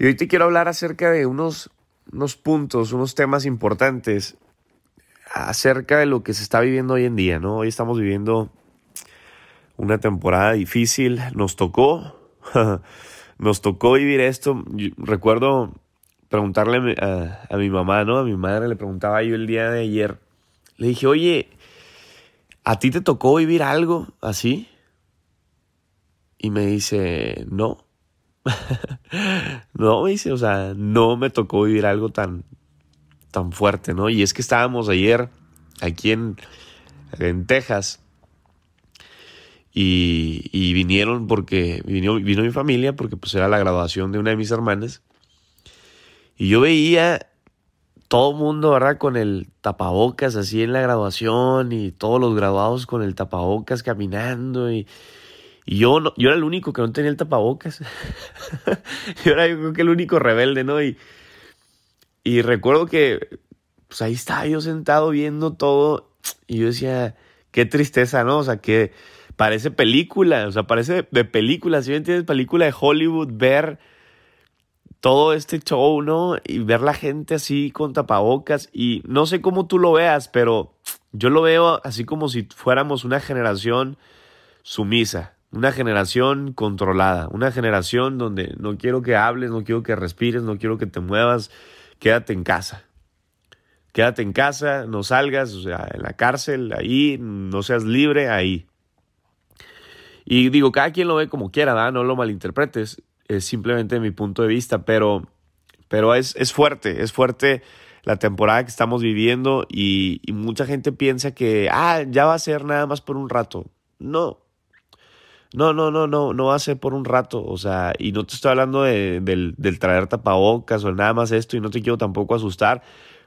Y hoy te quiero hablar acerca de unos, unos puntos, unos temas importantes acerca de lo que se está viviendo hoy en día, ¿no? Hoy estamos viviendo una temporada difícil, nos tocó, nos tocó vivir esto. recuerdo preguntarle a, a, mi mamá, ¿no? A mi madre le preguntaba yo el día de ayer, le dije, oye, ¿a ti te tocó vivir algo así? Y me dice, no. no, me o sea, no me tocó vivir algo tan, tan fuerte, ¿no? Y es que estábamos ayer aquí en, en Texas y, y vinieron porque vino, vino mi familia porque pues era la graduación de una de mis hermanas y yo veía todo el mundo, ¿verdad? Con el tapabocas así en la graduación y todos los graduados con el tapabocas caminando y y yo, no, yo era el único que no tenía el tapabocas. yo era yo creo que el único rebelde, ¿no? Y, y recuerdo que pues ahí estaba yo sentado viendo todo y yo decía, qué tristeza, ¿no? O sea, que parece película, o sea, parece de película, si me entiendes, película de Hollywood, ver todo este show, ¿no? Y ver la gente así con tapabocas y no sé cómo tú lo veas, pero yo lo veo así como si fuéramos una generación sumisa, una generación controlada, una generación donde no quiero que hables, no quiero que respires, no quiero que te muevas, quédate en casa. Quédate en casa, no salgas, o sea, en la cárcel, ahí, no seas libre, ahí. Y digo, cada quien lo ve como quiera, no lo malinterpretes, es simplemente mi punto de vista, pero, pero es, es fuerte, es fuerte la temporada que estamos viviendo y, y mucha gente piensa que, ah, ya va a ser nada más por un rato. No, no, no, no, no, no va a ser por un rato, o sea, y no te estoy hablando de, del, traer tapabocas o nada más esto y no te quiero tampoco asustar,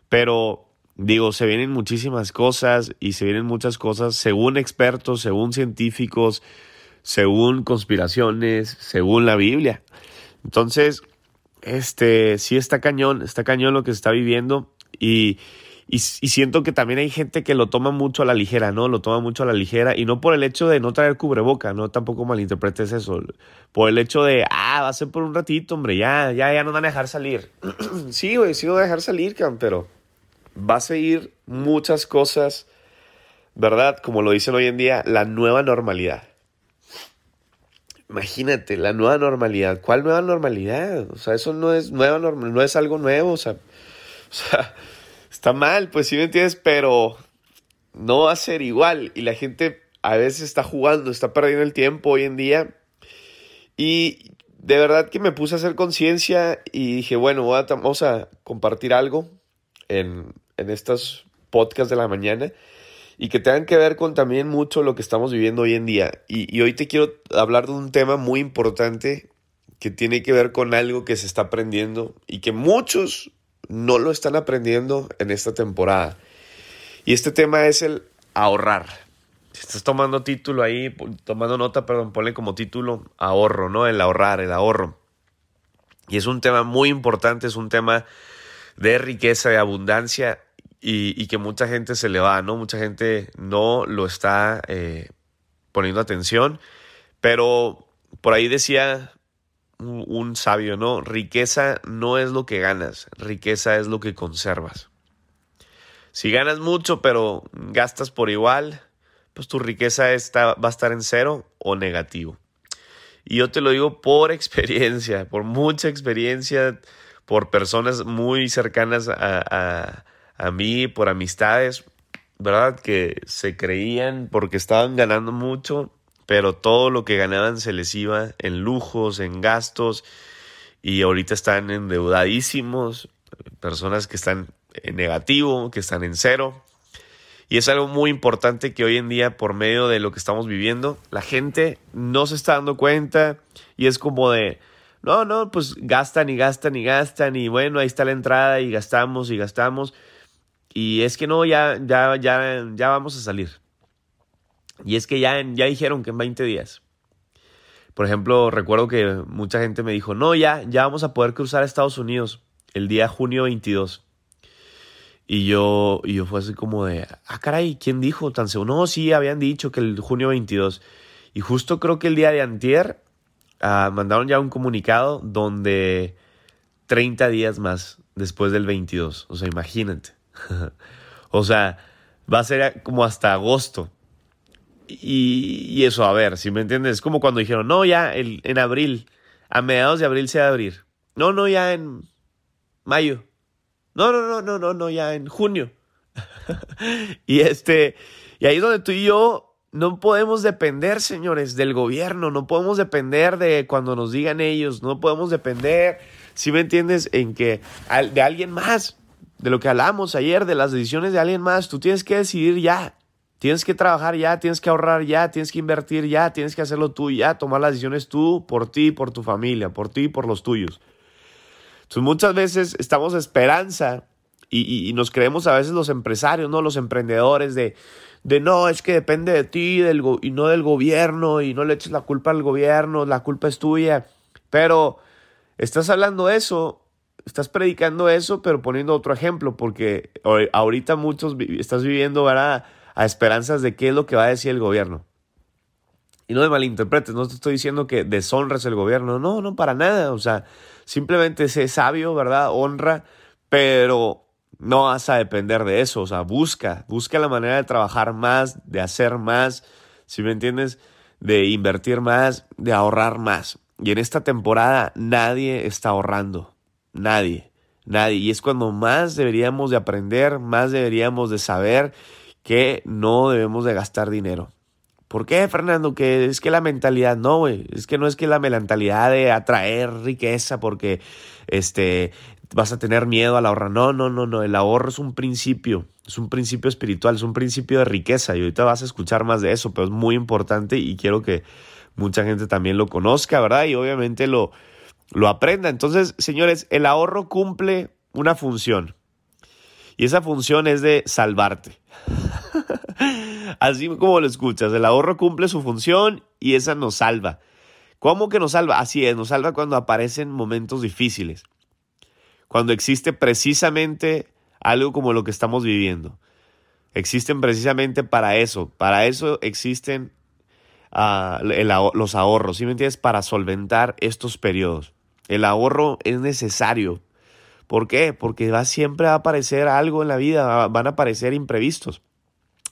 pero digo, se vienen muchísimas cosas y se vienen muchas cosas según expertos, según científicos, según conspiraciones, según la Biblia. Entonces, este, sí está cañón, está cañón lo que se está viviendo y y, siento que también hay gente que lo toma mucho a la ligera, ¿no? Lo toma mucho a la ligera y no por el hecho de no traer cubreboca, ¿no? Tampoco malinterpretes eso. Por el hecho de, ah, va a ser por un ratito, hombre, ya, ya, ya nos van a dejar salir. sí, güey, sí nos van a dejar salir, can, pero va a seguir muchas cosas, ¿verdad? Como lo dicen hoy en día, la nueva normalidad. Imagínate, la nueva normalidad. ¿Cuál nueva normalidad? O sea, eso no es nueva no es algo nuevo, o sea, o sea está mal, pues sí me entiendes, pero no va a ser igual. Y la gente a veces está jugando, está perdiendo el tiempo hoy en día. Y de verdad que me puse a hacer conciencia y dije, bueno, vamos a compartir algo en, en estos podcasts de la mañana y que tengan que ver con también mucho lo que estamos viviendo hoy en día. Y, y, hoy te quiero hablar de un tema muy importante que tiene que ver con algo que se está aprendiendo y que muchos no lo están aprendiendo en esta temporada. Y este tema es el ahorrar. Si estás tomando título ahí, tomando nota, perdón, ponle como título ahorro, ¿no? El ahorrar, el ahorro. Y es un tema muy importante, es un tema de riqueza, de abundancia y, que mucha gente se le va, ¿no? Mucha gente no lo está eh, poniendo atención, pero por ahí decía un sabio, ¿no? Riqueza no es lo que ganas, riqueza es lo que conservas. Si ganas mucho pero gastas por igual, pues tu riqueza está, va a estar en cero o negativo. Y yo te lo digo por experiencia, por mucha experiencia, por personas muy cercanas a, a mí, por amistades, ¿verdad? Que se creían porque estaban ganando mucho pero todo lo que ganaban se les iba en lujos, en gastos, y ahorita están endeudadísimos, personas que están en negativo, que están en cero. Y es algo muy importante que hoy en día, por medio de lo que estamos viviendo, la gente no se está dando cuenta y es como de, no, no, pues gastan y gastan y gastan y bueno, ahí está la entrada y gastamos y gastamos. Y es que no, ya, ya, ya, ya vamos a salir. Y es que ya, ya dijeron que en 20 días. Por ejemplo, recuerdo que mucha gente me dijo, no, ya, ya vamos a poder cruzar a Estados Unidos el día junio 22. Y yo, y yo fue así como de, ah, caray, ¿quién dijo tan seguro? No, sí, habían dicho que el junio 22. Y justo creo que el día de antier ah, mandaron ya un comunicado donde, 30 días más después del 22. O sea, imagínate. o sea, va a ser como hasta agosto. Y, eso, a ver, si me entiendes, es como cuando dijeron, no, ya el, en abril, a mediados de abril se va a abrir. No, no, ya en mayo. No, no, no, no, no, no, ya en junio. y este, y ahí es donde tú y yo no podemos depender, señores, del gobierno, no podemos depender de cuando nos digan ellos, no podemos depender, si me entiendes, en que de alguien más, de lo que hablamos ayer, de las decisiones de alguien más, tú tienes que decidir ya, tienes que trabajar ya, tienes que ahorrar ya, tienes que invertir ya, tienes que hacerlo tú ya, tomar las decisiones tú, por ti, por tu familia, por ti y por los tuyos. Entonces muchas veces estamos esperanza y, nos creemos a veces los empresarios, ¿no? Los emprendedores de, de no, es que depende de ti del y no del gobierno y no le eches la culpa al gobierno, la culpa es tuya. Pero estás hablando eso, estás predicando eso, pero poniendo otro ejemplo, porque ahorita muchos estás viviendo ¿verdad? A esperanzas de qué es lo que va a decir el gobierno. Y no me malinterpretes, no te estoy diciendo que deshonres el gobierno, no, no, para nada, o sea, simplemente sé sabio, ¿verdad? Honra, pero no vas a depender de eso, o sea, busca, busca la manera de trabajar más, de hacer más, si me entiendes, de invertir más, de ahorrar más. Y en esta temporada nadie está ahorrando, nadie, nadie. Y es cuando más deberíamos de aprender, más deberíamos de saber que no debemos de gastar dinero. ¿Por qué, Fernando? Que es que la mentalidad, no, güey, es que no es que la mentalidad de atraer riqueza porque este vas a tener miedo al ahorrar. No, no, no, no. El ahorro es un principio, es un principio espiritual, es un principio de riqueza. Y ahorita vas a escuchar más de eso, pero es muy importante y quiero que mucha gente también lo conozca, ¿verdad? Y obviamente lo, lo aprenda. Entonces, señores, el ahorro cumple una función. Y esa función es de salvarte. Así como lo escuchas, el ahorro cumple su función y esa nos salva. ¿Cómo que nos salva? Así es, nos salva cuando aparecen momentos difíciles cuando existe precisamente algo como lo que estamos viviendo. Existen precisamente para eso, para eso existen ah, los ahorros, ¿sí me entiendes? Para solventar estos periodos. El ahorro es necesario. ¿Por qué? Porque va, siempre va a aparecer algo en la vida, van a aparecer imprevistos,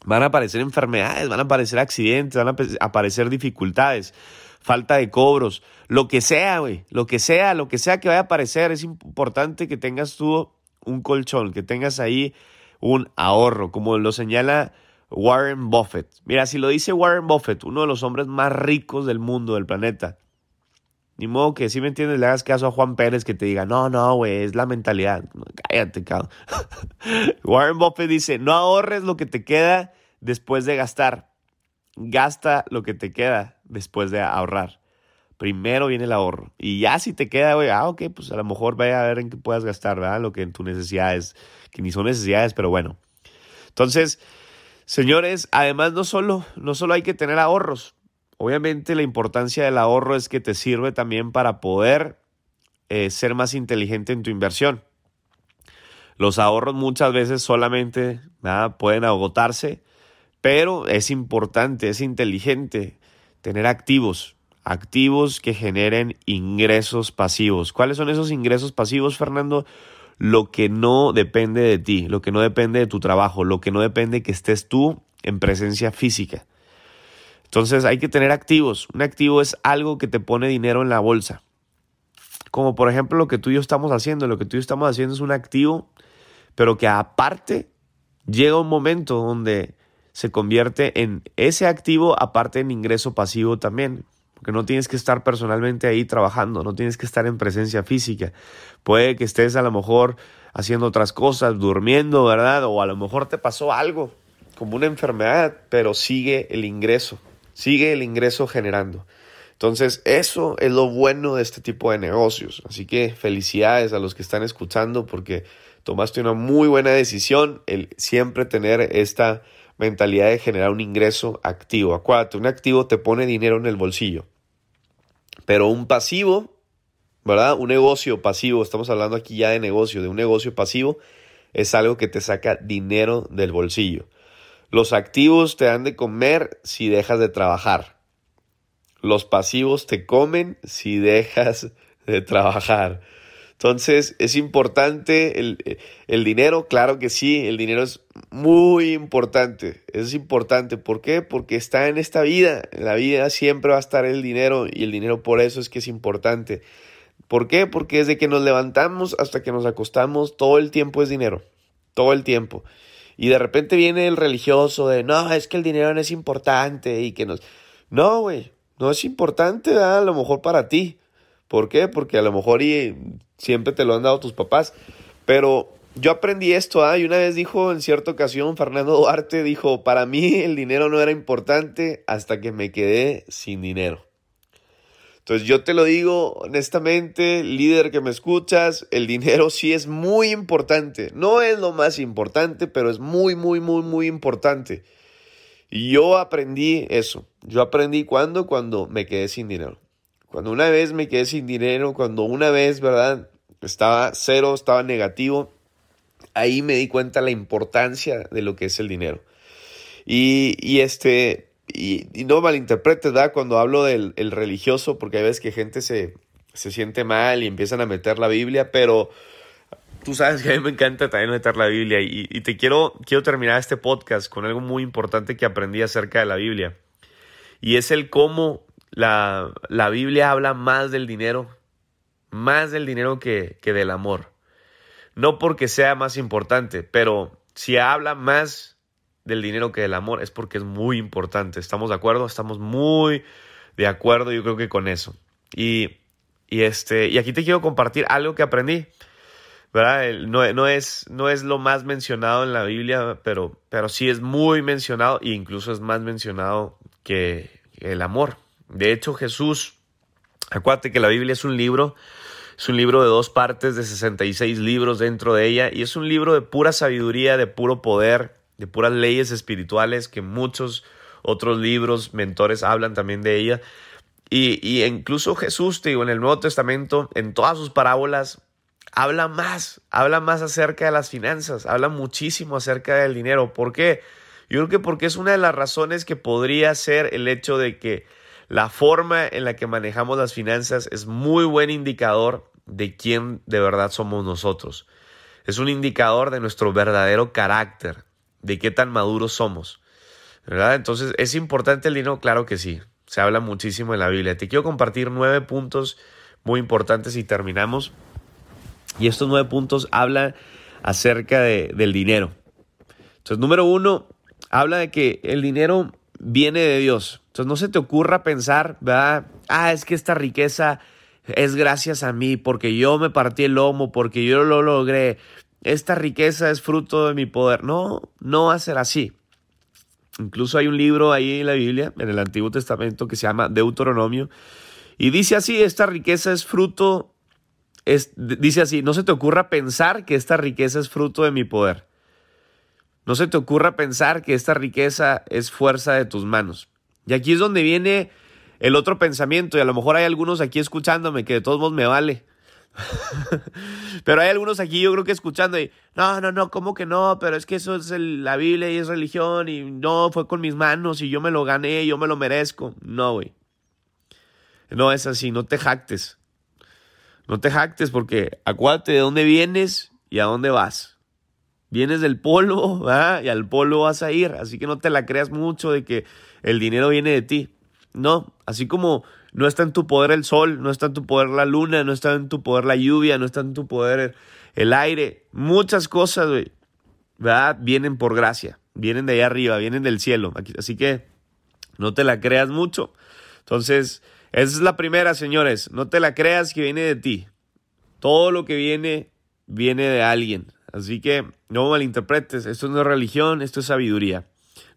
van a aparecer enfermedades, van a aparecer accidentes, van a aparecer dificultades falta de cobros, lo que sea, güey, lo que sea, lo que sea que vaya a aparecer, es importante que tengas tú un colchón, que tengas ahí un ahorro, como lo señala Warren Buffett. Mira, si lo dice Warren Buffett, uno de los hombres más ricos del mundo, del planeta, ni modo que, si me entiendes, le hagas caso a Juan Pérez que te diga, no, no, güey, es la mentalidad. Cállate, cabrón. Warren Buffett dice, no ahorres lo que te queda después de gastar gasta lo que te queda después de ahorrar. Primero viene el ahorro. Y ya si te queda, güey, ah, ok, pues a lo mejor vaya a ver en qué puedas gastar, ¿verdad? Lo que en tu necesidades, que ni son necesidades, pero bueno. Entonces, señores, además no solo, no solo hay que tener ahorros. Obviamente la importancia del ahorro es que te sirve también para poder eh, ser más inteligente en tu inversión. Los ahorros muchas veces solamente pueden agotarse pero es importante, es inteligente tener activos, activos que generen ingresos pasivos. ¿Cuáles son esos ingresos pasivos, Fernando? Lo que no depende de ti, lo que no depende de tu trabajo, lo que no depende de que estés tú en presencia física. Entonces hay que tener activos. Un activo es algo que te pone dinero en la bolsa. Como por ejemplo lo que tú y yo estamos haciendo. Lo que tú y yo estamos haciendo es un activo, pero que aparte llega un momento donde se convierte en ese activo aparte en ingreso pasivo también. Porque no tienes que estar personalmente ahí trabajando, no tienes que estar en presencia física. Puede que estés a lo mejor haciendo otras cosas, durmiendo, ¿verdad? O a lo mejor te pasó algo, como una enfermedad, pero sigue el ingreso, sigue el ingreso generando. Entonces, eso es lo bueno de este tipo de negocios. Así que felicidades a los que están escuchando porque tomaste una muy buena decisión el siempre tener esta mentalidad de generar un ingreso activo. Acuérdate, un activo te pone dinero en el bolsillo. Pero un pasivo, ¿verdad? Un negocio pasivo, estamos hablando aquí ya de negocio, de un negocio pasivo, es algo que te saca dinero del bolsillo. Los activos te dan de comer si dejas de trabajar. Los pasivos te comen si dejas de trabajar. Entonces, es importante el, el, dinero, claro que sí, el dinero es muy importante, es importante. ¿Por qué? Porque está en esta vida, en la vida siempre va a estar el dinero y el dinero por eso es que es importante. ¿Por qué? Porque desde que nos levantamos hasta que nos acostamos, todo el tiempo es dinero, todo el tiempo. Y de repente viene el religioso de, no, es que el dinero no es importante y que nos... No, güey, no es importante, a lo mejor para ti. ¿Por qué? Porque a lo mejor y siempre te lo han dado tus papás. Pero yo aprendí esto, ¿ah? Y una vez dijo en cierta ocasión, Fernando Duarte dijo, para mí el dinero no era importante hasta que me quedé sin dinero. Entonces yo te lo digo honestamente, líder que me escuchas, el dinero sí es muy importante. No es lo más importante, pero es muy, muy, muy, muy importante. Y yo aprendí eso. Yo aprendí cuando, cuando me quedé sin dinero. Cuando una vez me quedé sin dinero, cuando una vez, ¿verdad? Estaba cero, estaba negativo, ahí me di cuenta la importancia de lo que es el dinero. Y, y este, y, no malinterpretes, ¿verdad? Cuando hablo del religioso, porque hay veces que gente se, se siente mal y empiezan a meter la Biblia, pero tú sabes que a mí me encanta también meter la Biblia y, y, te quiero, quiero terminar este podcast con algo muy importante que aprendí acerca de la Biblia. Y es el cómo la, la Biblia habla más del dinero, más del dinero que, que del amor. No porque sea más importante, pero si habla más del dinero que del amor es porque es muy importante. ¿Estamos de acuerdo? Estamos muy de acuerdo, yo creo que con eso. Y, y, este, y aquí te quiero compartir algo que aprendí. ¿verdad? No, no, es, no es lo más mencionado en la Biblia, pero, pero sí es muy mencionado e incluso es más mencionado que el amor. De hecho, Jesús, acuérdate que la Biblia es un libro, es un libro de dos partes, de 66 libros dentro de ella, y es un libro de pura sabiduría, de puro poder, de puras leyes espirituales, que muchos otros libros, mentores hablan también de ella. Y, y incluso Jesús, te digo, en el Nuevo Testamento, en todas sus parábolas, habla más, habla más acerca de las finanzas, habla muchísimo acerca del dinero. ¿Por qué? Yo creo que porque es una de las razones que podría ser el hecho de que la forma en la que manejamos las finanzas es muy buen indicador de quién de verdad somos nosotros. Es un indicador de nuestro verdadero carácter, de qué tan maduros somos. ¿Verdad? Entonces, ¿es importante el dinero? Claro que sí. Se habla muchísimo en la Biblia. Te quiero compartir nueve puntos muy importantes y terminamos. Y estos nueve puntos hablan acerca de, del dinero. Entonces, número uno, habla de que el dinero viene de Dios. Entonces no se te ocurra pensar, ¿verdad? Ah, es que esta riqueza es gracias a mí, porque yo me partí el lomo, porque yo lo logré. Esta riqueza es fruto de mi poder. No, no va a ser así. Incluso hay un libro ahí en la Biblia, en el Antiguo Testamento, que se llama Deuteronomio, y dice así, esta riqueza es fruto, es, dice así, no se te ocurra pensar que esta riqueza es fruto de mi poder. No se te ocurra pensar que esta riqueza es fuerza de tus manos. Y aquí es donde viene el otro pensamiento, y a lo mejor hay algunos aquí escuchándome que de todos modos me vale. pero hay algunos aquí yo creo que escuchando y, no, no, no, ¿cómo que no? Pero es que eso es la Biblia y es religión y no, fue con mis manos y yo me lo gané, yo me lo merezco. No, güey. No es así, no te jactes. No te jactes porque acuérdate de dónde vienes y a dónde vas. Vienes del polo y al polo vas a ir. Así que no te la creas mucho de que el dinero viene de ti. No, así como no está en tu poder el sol, no está en tu poder la luna, no está en tu poder la lluvia, no está en tu poder el, aire. Muchas cosas, güey, ¿verdad? Vienen por gracia, vienen de allá arriba, vienen del cielo. Así que no te la creas mucho. Entonces, esa es la primera, señores. No te la creas que viene de ti. Todo lo que viene, viene de alguien. Así que no malinterpretes, esto no es religión, esto es sabiduría.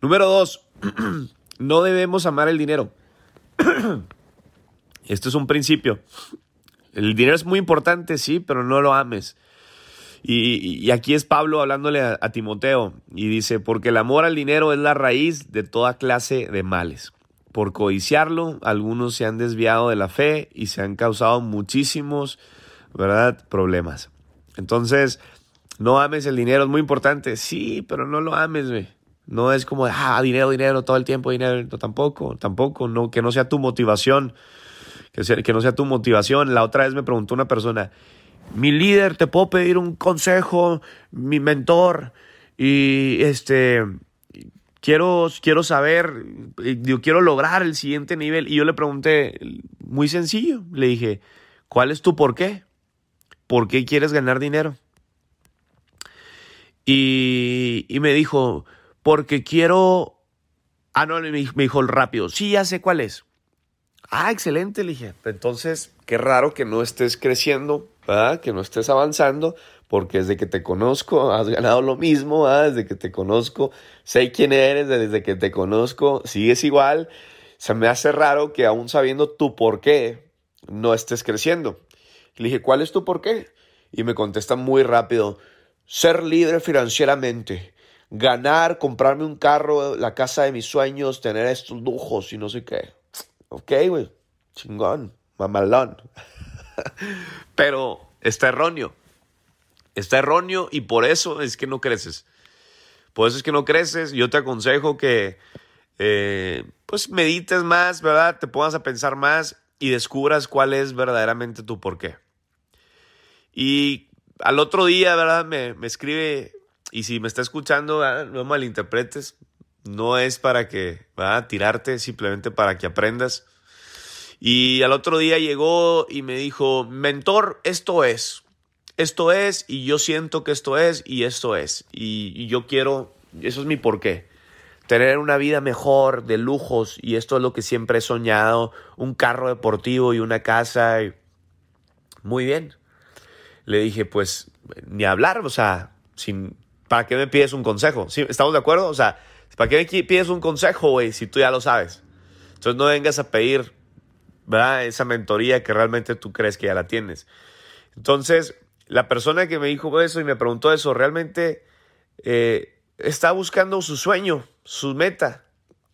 Número dos, no debemos amar el dinero. esto es un principio. El dinero es muy importante, sí, pero no lo ames. Y, aquí es Pablo hablándole a, Timoteo y dice, porque el amor al dinero es la raíz de toda clase de males. Por codiciarlo, algunos se han desviado de la fe y se han causado muchísimos, ¿verdad?, problemas. Entonces, no ames el dinero, es muy importante. Sí, pero no lo ames, güey. No es como, ah, dinero, dinero, todo el tiempo dinero. Tampoco, tampoco, no, que no sea tu motivación. Que, sea, que no sea tu motivación. La otra vez me preguntó una persona, mi líder, te puedo pedir un consejo, mi mentor, y este, quiero, quiero saber, yo quiero lograr el siguiente nivel. Y yo le pregunté, muy sencillo, le dije, ¿cuál es tu por qué? ¿Por qué quieres ganar dinero? Y, y me dijo, porque quiero... Ah, no, me dijo rápido, sí, ya sé cuál es. Ah, excelente, le dije. Entonces, qué raro que no estés creciendo, que no estés avanzando, porque desde que te conozco has ganado lo mismo, desde que te conozco sé quién eres, desde que te conozco sigues igual. Se me hace raro que aún sabiendo tu por qué no estés creciendo. Le dije, ¿cuál es tu por qué? Y me contesta muy rápido, ser libre financieramente, ganar, comprarme un carro, la casa de mis sueños, tener estos lujos y no sé qué. Ok, güey, chingón, mamalón. Pero está erróneo. Está erróneo y por eso es que no creces. Por eso es que no creces. Yo te aconsejo que eh, pues medites más, ¿verdad? Te pongas a pensar más y descubras cuál es verdaderamente tu porqué. Y al otro día, ¿verdad? Me, me escribe, y si me está escuchando, no malinterpretes, no es para que, a Tirarte, simplemente para que aprendas. Y al otro día llegó y me dijo, mentor, esto es, esto es, y yo siento que esto es, y esto es. Y, yo quiero, eso es mi porqué. Tener una vida mejor, de lujos, y esto es lo que siempre he soñado, un carro deportivo y una casa. Muy bien. Le dije, pues, ni hablar, o sea, sin, ¿para qué me pides un consejo? ¿Sí? ¿Estamos de acuerdo? O sea, ¿Para qué me pides un consejo, güey, si tú ya lo sabes? Entonces no vengas a pedir, ¿verdad? Esa mentoría que realmente tú crees que ya la tienes. Entonces, la persona que me dijo eso y me preguntó eso, realmente eh, está buscando su sueño, su meta.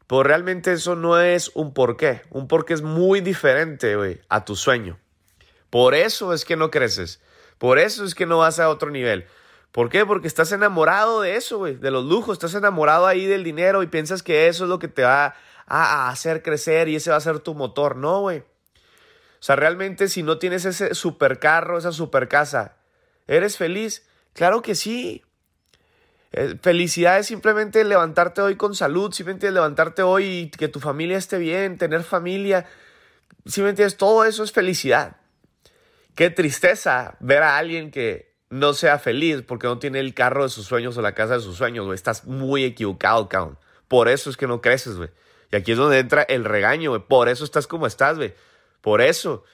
Pero realmente eso no es un porqué. Un porqué es muy diferente, güey, a tu sueño. Por eso es que no creces. Por eso es que no vas a otro nivel. ¿Por qué? Porque estás enamorado de eso, güey, de los lujos, estás enamorado ahí del dinero y piensas que eso es lo que te va a, hacer crecer y ese va a ser tu motor. No, güey. O sea, realmente si no tienes ese supercarro, esa super casa, ¿eres feliz? Claro que sí. Eh, felicidad es simplemente levantarte hoy con salud, simplemente levantarte hoy y que tu familia esté bien, tener familia. Simplemente todo eso es felicidad. Qué tristeza ver a alguien que no sea feliz porque no tiene el carro de sus sueños o la casa de sus sueños, güey. Estás muy equivocado, cabrón. Por eso es que no creces, güey. Y aquí es donde entra el regaño, güey. Por eso estás como estás, güey. Por eso.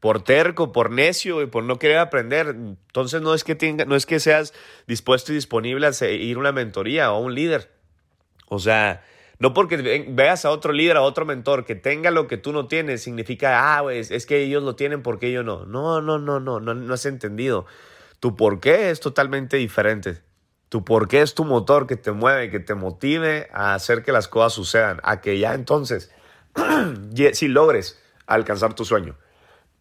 Por terco, por necio, güey, por no querer aprender. Entonces no es que tenga, no es que seas dispuesto y disponible a ir a una mentoría o a un líder. O sea, no porque veas a otro líder, a otro mentor que tenga lo que tú no tienes, significa, ah, güey, es que ellos lo tienen porque yo no. No, no, no, no, no, no has entendido. Tu por qué es totalmente diferente. Tu por qué es tu motor que te mueve, que te motive a hacer que las cosas sucedan, a que ya entonces si logres alcanzar tu sueño.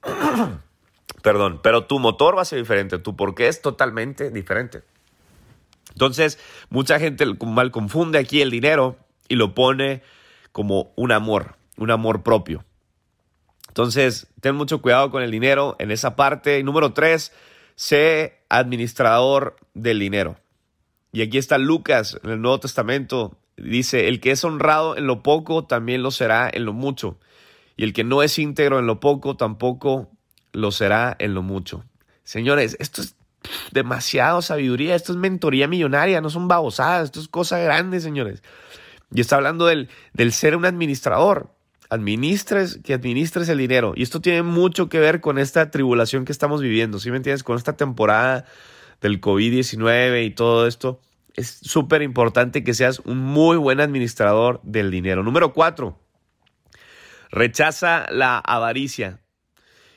Perdón, pero tu motor va a ser diferente, tu por qué es totalmente diferente. Entonces, mucha gente mal confunde aquí el dinero y lo pone como un amor, un amor propio. Entonces, ten mucho cuidado con el dinero en esa parte. Y número tres, sé administrador del dinero. Y aquí está Lucas en el Nuevo Testamento. Dice, el que es honrado en lo poco, también lo será en lo mucho. Y el que no es íntegro en lo poco, tampoco lo será en lo mucho. Señores, esto es demasiado sabiduría, esto es mentoría millonaria, no son babosadas, esto es cosa grande, señores. Y está hablando del, del ser un administrador administres, que administres el dinero. Y esto tiene mucho que ver con esta tribulación que estamos viviendo, ¿sí me entiendes? Con esta temporada del COVID-19 y todo esto. Es súper importante que seas un muy buen administrador del dinero. Número cuatro, rechaza la avaricia.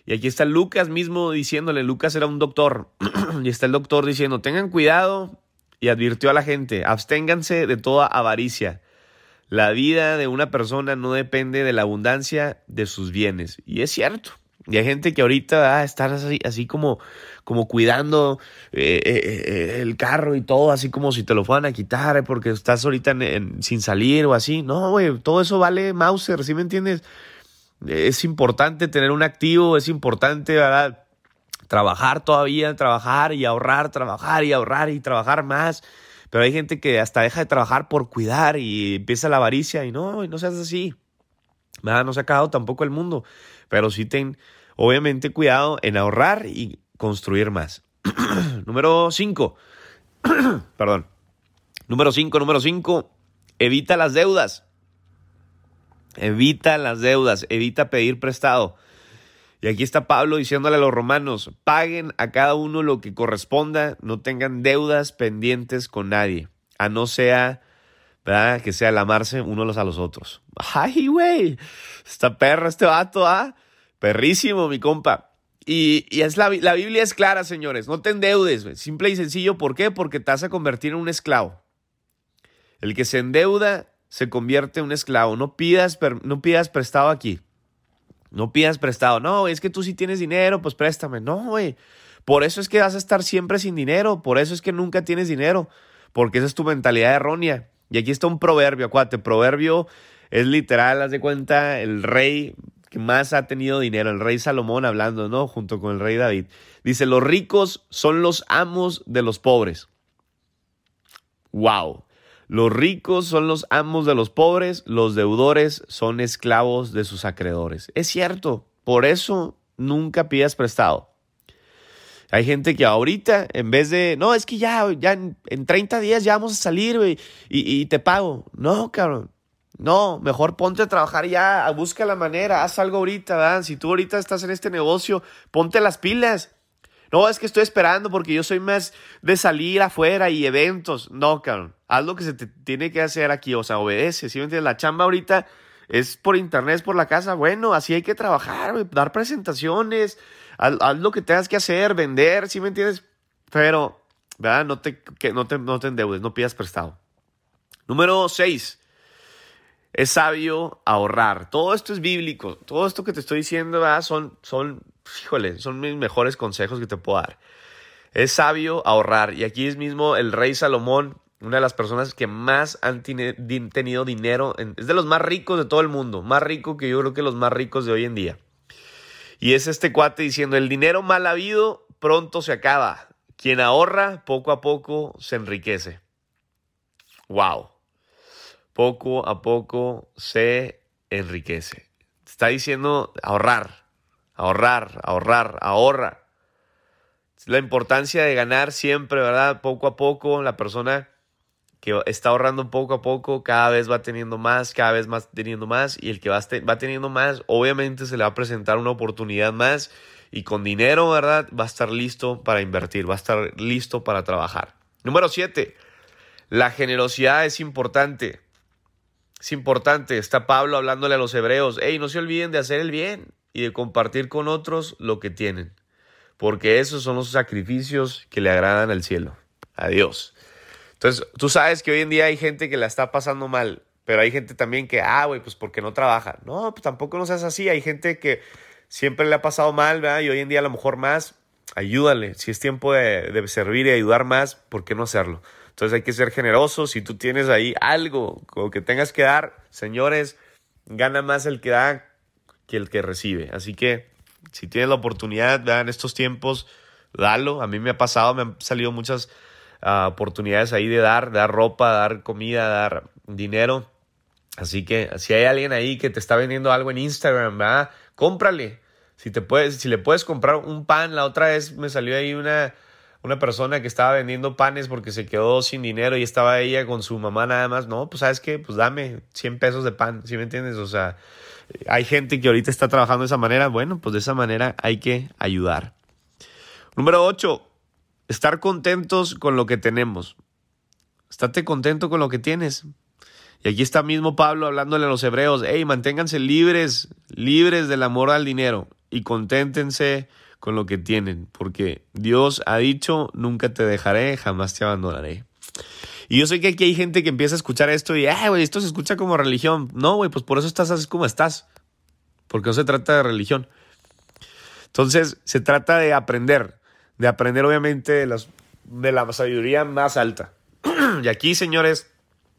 Y aquí está Lucas mismo diciéndole, Lucas era un doctor, y está el doctor diciendo, tengan cuidado y advirtió a la gente, absténganse de toda avaricia la vida de una persona no depende de la abundancia de sus bienes. Y es cierto. Y hay gente que ahorita va a estar así, así como, como cuidando eh, eh, eh, el carro y todo, así como si te lo fueran a quitar porque estás ahorita sin salir o así. No, güey, todo eso vale Mauser, ¿sí me entiendes? Es importante tener un activo, es importante, ¿verdad? trabajar todavía, trabajar y ahorrar, trabajar y ahorrar y trabajar más. Pero hay gente que hasta deja de trabajar por cuidar y empieza la avaricia y no, no seas así. No se ha acabado tampoco el mundo. Pero sí ten, obviamente, cuidado en ahorrar y construir más. número 5. Perdón. Número 5, número 5. Evita las deudas. Evita las deudas, evita pedir prestado. Y aquí está Pablo diciéndole a los romanos, paguen a cada uno lo que corresponda, no tengan deudas pendientes con nadie, a no sea. Que sea el amarse unos a los otros. Ay, güey, esta perra, este vato, ¿ah? Perrísimo, mi compa. Y, es la, Biblia es clara, señores, no te endeudes, simple y sencillo, ¿por qué? Porque te vas a convertir en un esclavo. El que se endeuda se convierte en un esclavo. No pidas prestado aquí. No pidas prestado. No, es que tú sí tienes dinero, pues préstame. No, güey. Por eso es que vas a estar siempre sin dinero. Por eso es que nunca tienes dinero. Porque esa es tu mentalidad errónea. Y aquí está un proverbio, acuate. Proverbio es literal, haz de cuenta, el rey que más ha tenido dinero, el rey Salomón hablando, ¿no? Junto con el rey David. Dice, los ricos son los amos de los pobres. Wow. Los ricos son los amos de los pobres, los deudores son esclavos de sus acreedores. Es cierto, por eso nunca pidas prestado. Hay gente que ahorita, en vez de, no, es que ya, ya en, 30 días ya vamos a salir, y, y, te pago. No, cabrón. No, mejor ponte a trabajar ya, busca la manera, haz algo ahorita, Dan. Si tú ahorita estás en este negocio, ponte las pilas. No, es que estoy esperando porque yo soy más de salir afuera y eventos. No, cabrón. Haz lo que se te tiene que hacer aquí. O sea, obedece. ¿Sí me entiendes? La chamba ahorita es por internet, es por la casa. Bueno, así hay que trabajar, dar presentaciones. Haz, lo que tengas que hacer, vender. ¿Sí me entiendes? Pero, ¿verdad? No te, que, no te, no te endeudes, no pidas prestado. Número 6. Es sabio ahorrar. Todo esto es bíblico. Todo esto que te estoy diciendo, ¿verdad? Son, son híjole, son mis mejores consejos que te puedo dar. Es sabio ahorrar. Y aquí es mismo el rey Salomón, una de las personas que más han tenido dinero, es de los más ricos de todo el mundo, más rico que yo creo que los más ricos de hoy en día. Y es este cuate diciendo, el dinero mal habido pronto se acaba. Quien ahorra, poco a poco se enriquece. Wow. Poco a poco se enriquece. Está diciendo ahorrar ahorrar, ahorrar, ahorra. La importancia de ganar siempre, ¿verdad? Poco a poco, la persona que está ahorrando poco a poco cada vez va teniendo más, cada vez más teniendo más, y el que va, teniendo más, obviamente se le va a presentar una oportunidad más y con dinero, ¿verdad? Va a estar listo para invertir, va a estar listo para trabajar. Número 7. La generosidad es importante. Es importante. Está Pablo hablándole a los hebreos. Hey, no se olviden de hacer el bien y de compartir con otros lo que tienen, porque esos son los sacrificios que le agradan al cielo, a Dios. Entonces, tú sabes que hoy en día hay gente que la está pasando mal, pero hay gente también que, ah, güey, pues porque no trabaja. No, pues tampoco no seas así. Hay gente que siempre le ha pasado mal, ¿verdad? Y hoy en día a lo mejor más, ayúdale. Si es tiempo de, de servir y ayudar más, ¿por qué no hacerlo? Entonces hay que ser generosos. Si tú tienes ahí algo que tengas que dar, señores, gana más el que da que el que recibe. Así que si tienes la oportunidad, en estos tiempos, dalo. A mí me ha pasado, me han salido muchas ah, oportunidades ahí de dar, dar ropa, dar comida, dar dinero. Así que si hay alguien ahí que te está vendiendo algo en Instagram, ¿verdad? cómprale. Si, te puedes, si le puedes comprar un pan, la otra vez me salió ahí una, una persona que estaba vendiendo panes porque se quedó sin dinero y estaba ella con su mamá nada más. No, pues sabes qué, pues dame 100 pesos de pan, ¿sí me entiendes? O sea, hay gente que ahorita está trabajando de esa manera, bueno, pues de esa manera hay que ayudar. Número 8, estar contentos con lo que tenemos. Estate contento con lo que tienes. Y aquí está mismo Pablo hablándole a los hebreos, hey, manténganse libres, libres del amor al dinero y conténtense con lo que tienen, porque Dios ha dicho, nunca te dejaré, jamás te abandonaré. Y yo sé que aquí hay gente que empieza a escuchar esto y, ah, güey, esto se escucha como religión. No, güey, pues por eso estás así como estás. Porque no se trata de religión. Entonces, se trata de aprender. De aprender, obviamente, de, las, de la sabiduría más alta. y aquí, señores,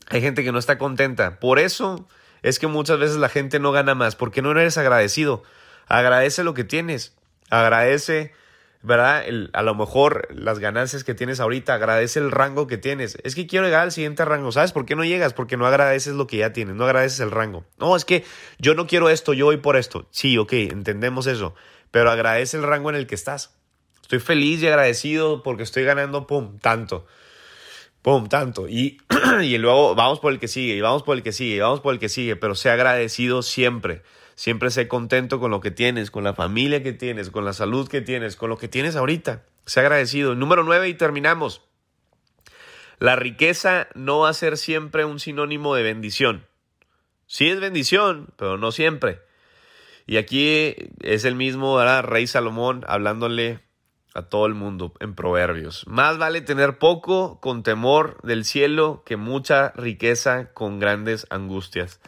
hay gente que no está contenta. Por eso es que muchas veces la gente no gana más. Porque no eres agradecido. Agradece lo que tienes. Agradece ¿verdad? a lo mejor las ganancias que tienes ahorita, agradece el rango que tienes. Es que quiero llegar al siguiente rango, ¿sabes por qué no llegas? Porque no agradeces lo que ya tienes, no agradeces el rango. No, es que yo no quiero esto, yo voy por esto. Sí, ok, entendemos eso, pero agradece el rango en el que estás. Estoy feliz y agradecido porque estoy ganando, pum, tanto. Pum, tanto. Y, y luego vamos por el que sigue, y vamos por el que sigue, y vamos por el que sigue, pero sé agradecido siempre. Siempre sé contento con lo que tienes, con la familia que tienes, con la salud que tienes, con lo que tienes ahorita. Sé agradecido. Número nueve y terminamos. La riqueza no va a ser siempre un sinónimo de bendición. Sí es bendición, pero no siempre. Y aquí es el mismo Rey Salomón hablándole a todo el mundo en Proverbios. Más vale tener poco con temor del cielo que mucha riqueza con grandes angustias.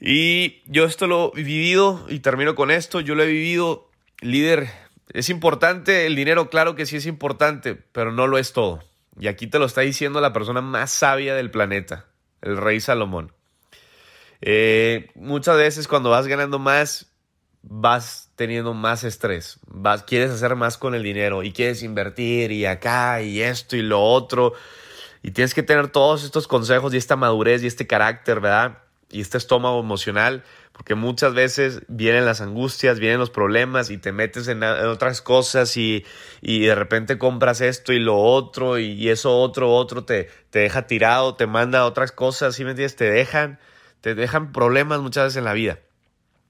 Y yo esto lo he vivido y termino con esto. Yo lo he vivido, líder. Es importante el dinero, claro que sí es importante, pero no lo es todo. Y aquí te lo está diciendo la persona más sabia del planeta, el rey Salomón. Eh, muchas veces cuando vas ganando más, vas teniendo más estrés, vas, quieres hacer más con el dinero y quieres invertir y acá y esto y lo otro. Y tienes que tener todos estos consejos y esta madurez y este carácter, ¿verdad? Y este estómago emocional, porque muchas veces vienen las angustias, vienen los problemas y te metes en, otras cosas y, de repente compras esto y lo otro y, eso otro, otro te, te deja tirado, te manda otras cosas, ¿sí me entiendes? Te dejan, te dejan problemas muchas veces en la vida.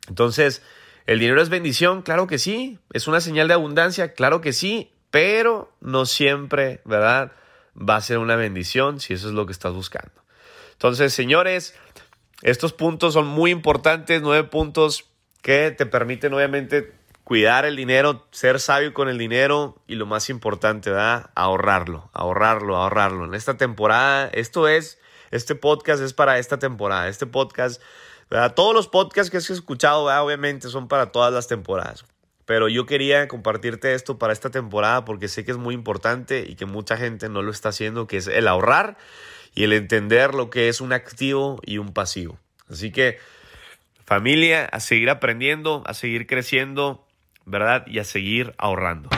Entonces, ¿el dinero es bendición? Claro que sí. ¿Es una señal de abundancia? Claro que sí, pero no siempre, ¿verdad? Va a ser una bendición si eso es lo que estás buscando. Entonces, señores, estos puntos son muy importantes, nueve puntos que te permiten obviamente cuidar el dinero, ser sabio con el dinero y lo más importante, ¿verdad? Ahorrarlo, ahorrarlo, ahorrarlo. En esta temporada, esto es, este podcast es para esta temporada. Este podcast, ¿verdad? Todos los podcasts que has escuchado, ¿verdad? obviamente son para todas las temporadas. Pero yo quería compartirte esto para esta temporada porque sé que es muy importante y que mucha gente no lo está haciendo, que es el ahorrar y el entender lo que es un activo y un pasivo. Así que familia, a seguir aprendiendo, a seguir creciendo, ¿verdad? Y a seguir ahorrando.